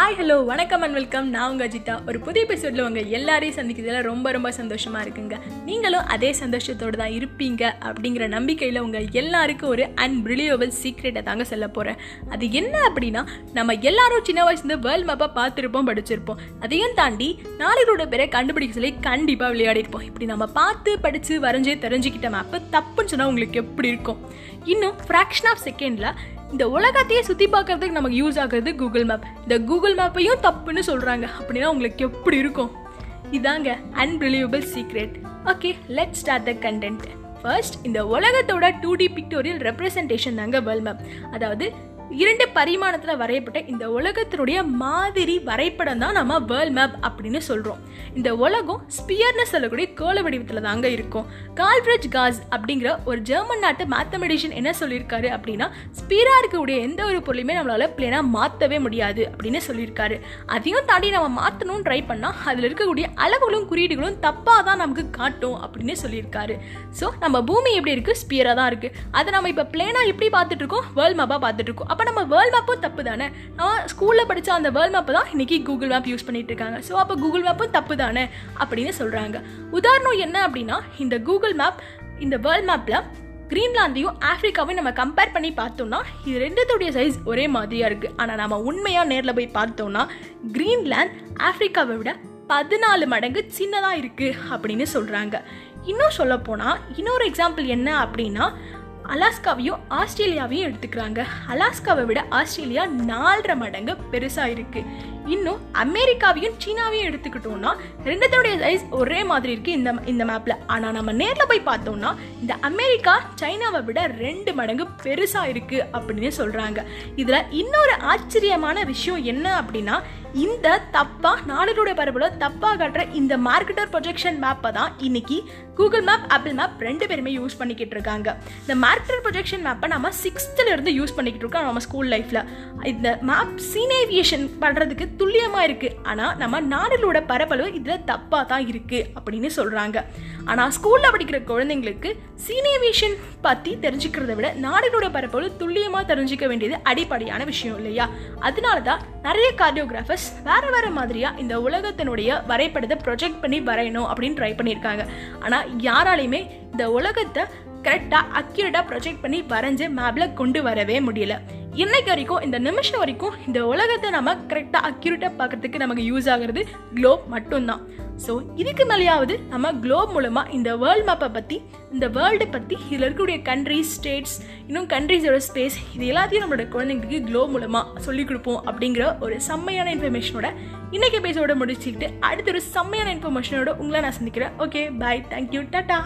Hi hello வணக்கம் and welcome நான் உங்கள் அஜிதா. ஒரு புதிய எபிசோடில் உங்கள் எல்லாரையும் சந்திக்கிறதுல ரொம்ப ரொம்ப சந்தோஷமாக இருக்குங்க. நீங்களும் அதே சந்தோஷத்தோடு தான் இருப்பீங்க அப்படிங்கிற நம்பிக்கையில் உங்கள் எல்லாருக்கும் ஒரு அன்பிலியபிள் சீக்ரெட்டை தாங்க சொல்ல போகிறேன் அது என்ன அப்படின்னா நம்ம எல்லாரும் சின்ன வயசுலேருந்து வேர்ல்ட் மேப்பாக பார்த்துருப்போம் படிச்சிருப்போம். அதையும் தாண்டி நாளையோட பேரை கண்டுபிடிக்க சொல்லி கண்டிப்பாக விளையாடிருப்போம். இப்படி நம்ம பார்த்து படித்து வரைஞ்சே தெரிஞ்சுக்கிட்ட மேப்பு தப்புன்னு சொன்னால் உங்களுக்கு எப்படி இருக்கும்? இன்னும் ஃப்ராக்ஷன் ஆஃப் செகண்டில் இந்த உலகத்தையே சுற்றி பார்க்கறதுக்கு நமக்கு யூஸ் ஆகுறது கூகுள் மேப் இந்த கூகுள் மேப்பையும் தப்புன்னு சொல்கிறாங்க அப்படின்னா உங்களுக்கு எப்படி இருக்கும்? இதாங்க unbelievable secret okay let start the content first இந்த உலகத்தோட டூ டி பிக்டோரியல் ரெப்ரசன்டேஷன் தாங்க வேர்ல்ட் மேப் அதாவது இரண்டு பரிமாணத்தில் வரையப்பட்ட இந்த உலகத்தினுடைய மாதிரி வரைபடம் தான் நம்ம வேர்ல்ட் மேப் அப்படின்னு சொல்கிறோம் இந்த உலகம் ஸ்பியர்னு சொல்லக்கூடிய கோல வடிவத்தில் தாங்க இருக்கும். கால்பிரிட்ஜ் காஸ் அப்படிங்கிற ஒரு ஜெர்மன் நாட்டு மேத்தமெட்டிஷியன் என்ன சொல்லியிருக்காரு அப்படின்னா ஸ்பீராக இருக்கக்கூடிய எந்த ஒரு பொருளையுமே நம்மளால் பிளேனாக மாற்றவே முடியாது அப்படின்னு சொல்லியிருக்காரு. அதையும் தாண்டி நம்ம மாற்றணும்னு ட்ரை பண்ணால் அதில் இருக்கக்கூடிய அளவுகளும் குறியீடுகளும் தப்பாக தான் நமக்கு காட்டும் அப்படின்னு சொல்லியிருக்காரு. ஸோ நம்ம பூமி எப்படி இருக்குது ஸ்பியராக தான் இருக்குது அதை நம்ம இப்போ பிளேனாக எப்படி பார்த்துட்ருக்கோம் வேர்ல்ட் மேப்பாக பார்த்துட்ருக்கோம் அப்போ நம்ம வேர்ல்ட் மேப்பும் தப்பு தானே நான் ஸ்கூலில் படித்த அந்த வேர்ல்ட் மேப்பை தான் இன்றைக்கி கூகுள் மேப் யூஸ் பண்ணிட்டு இருக்காங்க. ஸோ அப்போ கூகுள் மேப்பும் தப்பு தானே அப்படின்னு சொல்கிறாங்க உதாரணம் என்ன அப்படின்னா இந்த கூகுள் மேப் இந்த வேர்ல்ட் மேப்பில் கிரீன்லாந்தையும் ஆஃப்ரிக்காவையும் நம்ம கம்பேர் பண்ணி பார்த்தோம்னா இது ரெண்டுத்துடைய சைஸ் ஒரே மாதிரியாக இருக்குது ஆனால் நம்ம உண்மையாக நேரில் போய் பார்த்தோம்னா கிரீன்லாந்து ஆஃப்ரிக்காவை விட பதினாலு மடங்கு சின்னதாக இருக்குது அப்படின்னு சொல்கிறாங்க இன்னும் சொல்லப்போனால் இன்னொரு எக்ஸாம்பிள் என்ன அப்படின்னா அலாஸ்காவையும் ஆஸ்திரேலியாவையும் எடுத்துக்கிறாங்க. அலாஸ்காவை விட ஆஸ்திரேலியா நாலரை மடங்கு பெருசாக இருக்குது இன்னும் அமெரிக்காவையும் சீனாவையும் எடுத்துக்கிட்டோம்னா ரெண்டுத்தோடைய சைஸ் ஒரே மாதிரி இருக்குது இந்த இந்த மேப்பில் ஆனால் நம்ம நேரில் போய் பார்த்தோம்னா இந்த அமெரிக்கா சைனாவை விட ரெண்டு மடங்கு பெருசாக இருக்குது அப்படின்னு சொல்கிறாங்க இதில் இன்னொரு ஆச்சரியமான விஷயம் என்ன அப்படின்னா இந்த தப்பாக நாடுகளுடைய பரப்புல தப்பாக காட்டுற இந்த மார்க்கெட்டர் ப்ரொஜெக்ஷன் மேப்பை தான் இன்னைக்கு கூகுள் மேப் ஆப்பிள் மேப் ரெண்டு பேருமே யூஸ் பண்ணிக்கிட்டு இருக்காங்க. இந்த கேரக்டர் ப்ரொஜெக்ஷன் மேப்பை நம்ம சிக்ஸ்த்துலேருந்து யூஸ் பண்ணிக்கிட்டு இருக்கோம் நம்ம ஸ்கூல் லைஃப்பில் இந்த மேப் சீனேவியேஷன் பண்ணுறதுக்கு துல்லியமாக இருக்குது ஆனால் நம்ம நாடுகளோட பரப்பளவு இதில் தப்பாக தான் இருக்குது அப்படின்னு சொல்கிறாங்க ஆனால் ஸ்கூலில் படிக்கிற குழந்தைங்களுக்கு சீனேவியேஷன் பற்றி தெரிஞ்சுக்கிறத விட நாடுகளோட பரப்பளவு துல்லியமாக தெரிஞ்சுக்க வேண்டியது அடிப்படையான விஷயம் இல்லையா? அதனால தான் நிறைய கார்டியோகிராஃபர்ஸ் வேறு வேறு மாதிரியாக இந்த உலகத்தினுடைய வரைபடத்தை ப்ரொஜெக்ட் பண்ணி வரையணும் அப்படின்னு ட்ரை பண்ணியிருக்காங்க. ஆனால் யாராலையுமே இந்த உலகத்தை கரெக்டாக அக்யூரேட்டாக ப்ரொஜெக்ட் பண்ணி வரைஞ்சு மேப்பில் கொண்டு வரவே முடியல. இன்னைக்கு வரைக்கும் இந்த நிமிஷம் வரைக்கும் இந்த உலகத்தை நம்ம கரெக்டாக அக்யூரேட்டாக பார்க்குறதுக்கு நமக்கு யூஸ் ஆகிறது குளோப் மட்டும்தான். ஸோ இதுக்கு மேலேயாவது நம்ம குளோப் மூலமாக இந்த வேர்ல்ட் மேப்பை பற்றி இந்த வேர்ல்டு பற்றி இதில் இருக்கக்கூடிய கண்ட்ரிஸ் ஸ்டேட்ஸ் இன்னும் கண்ட்ரிஸோட ஸ்பேஸ் இது எல்லாத்தையும் நம்மளோட குழந்தைங்களுக்கு குளோப் மூலமாக சொல்லிக் கொடுப்போம் அப்படிங்கிற ஒரு செம்மையான இன்ஃபர்மேஷனோட இன்னைக்கு பேசோட முடிச்சுக்கிட்டு அடுத்த ஒரு செம்மையான இன்ஃபர்மேஷனோட உங்களை நான் சந்திக்கிறேன். Okay bye thank you tata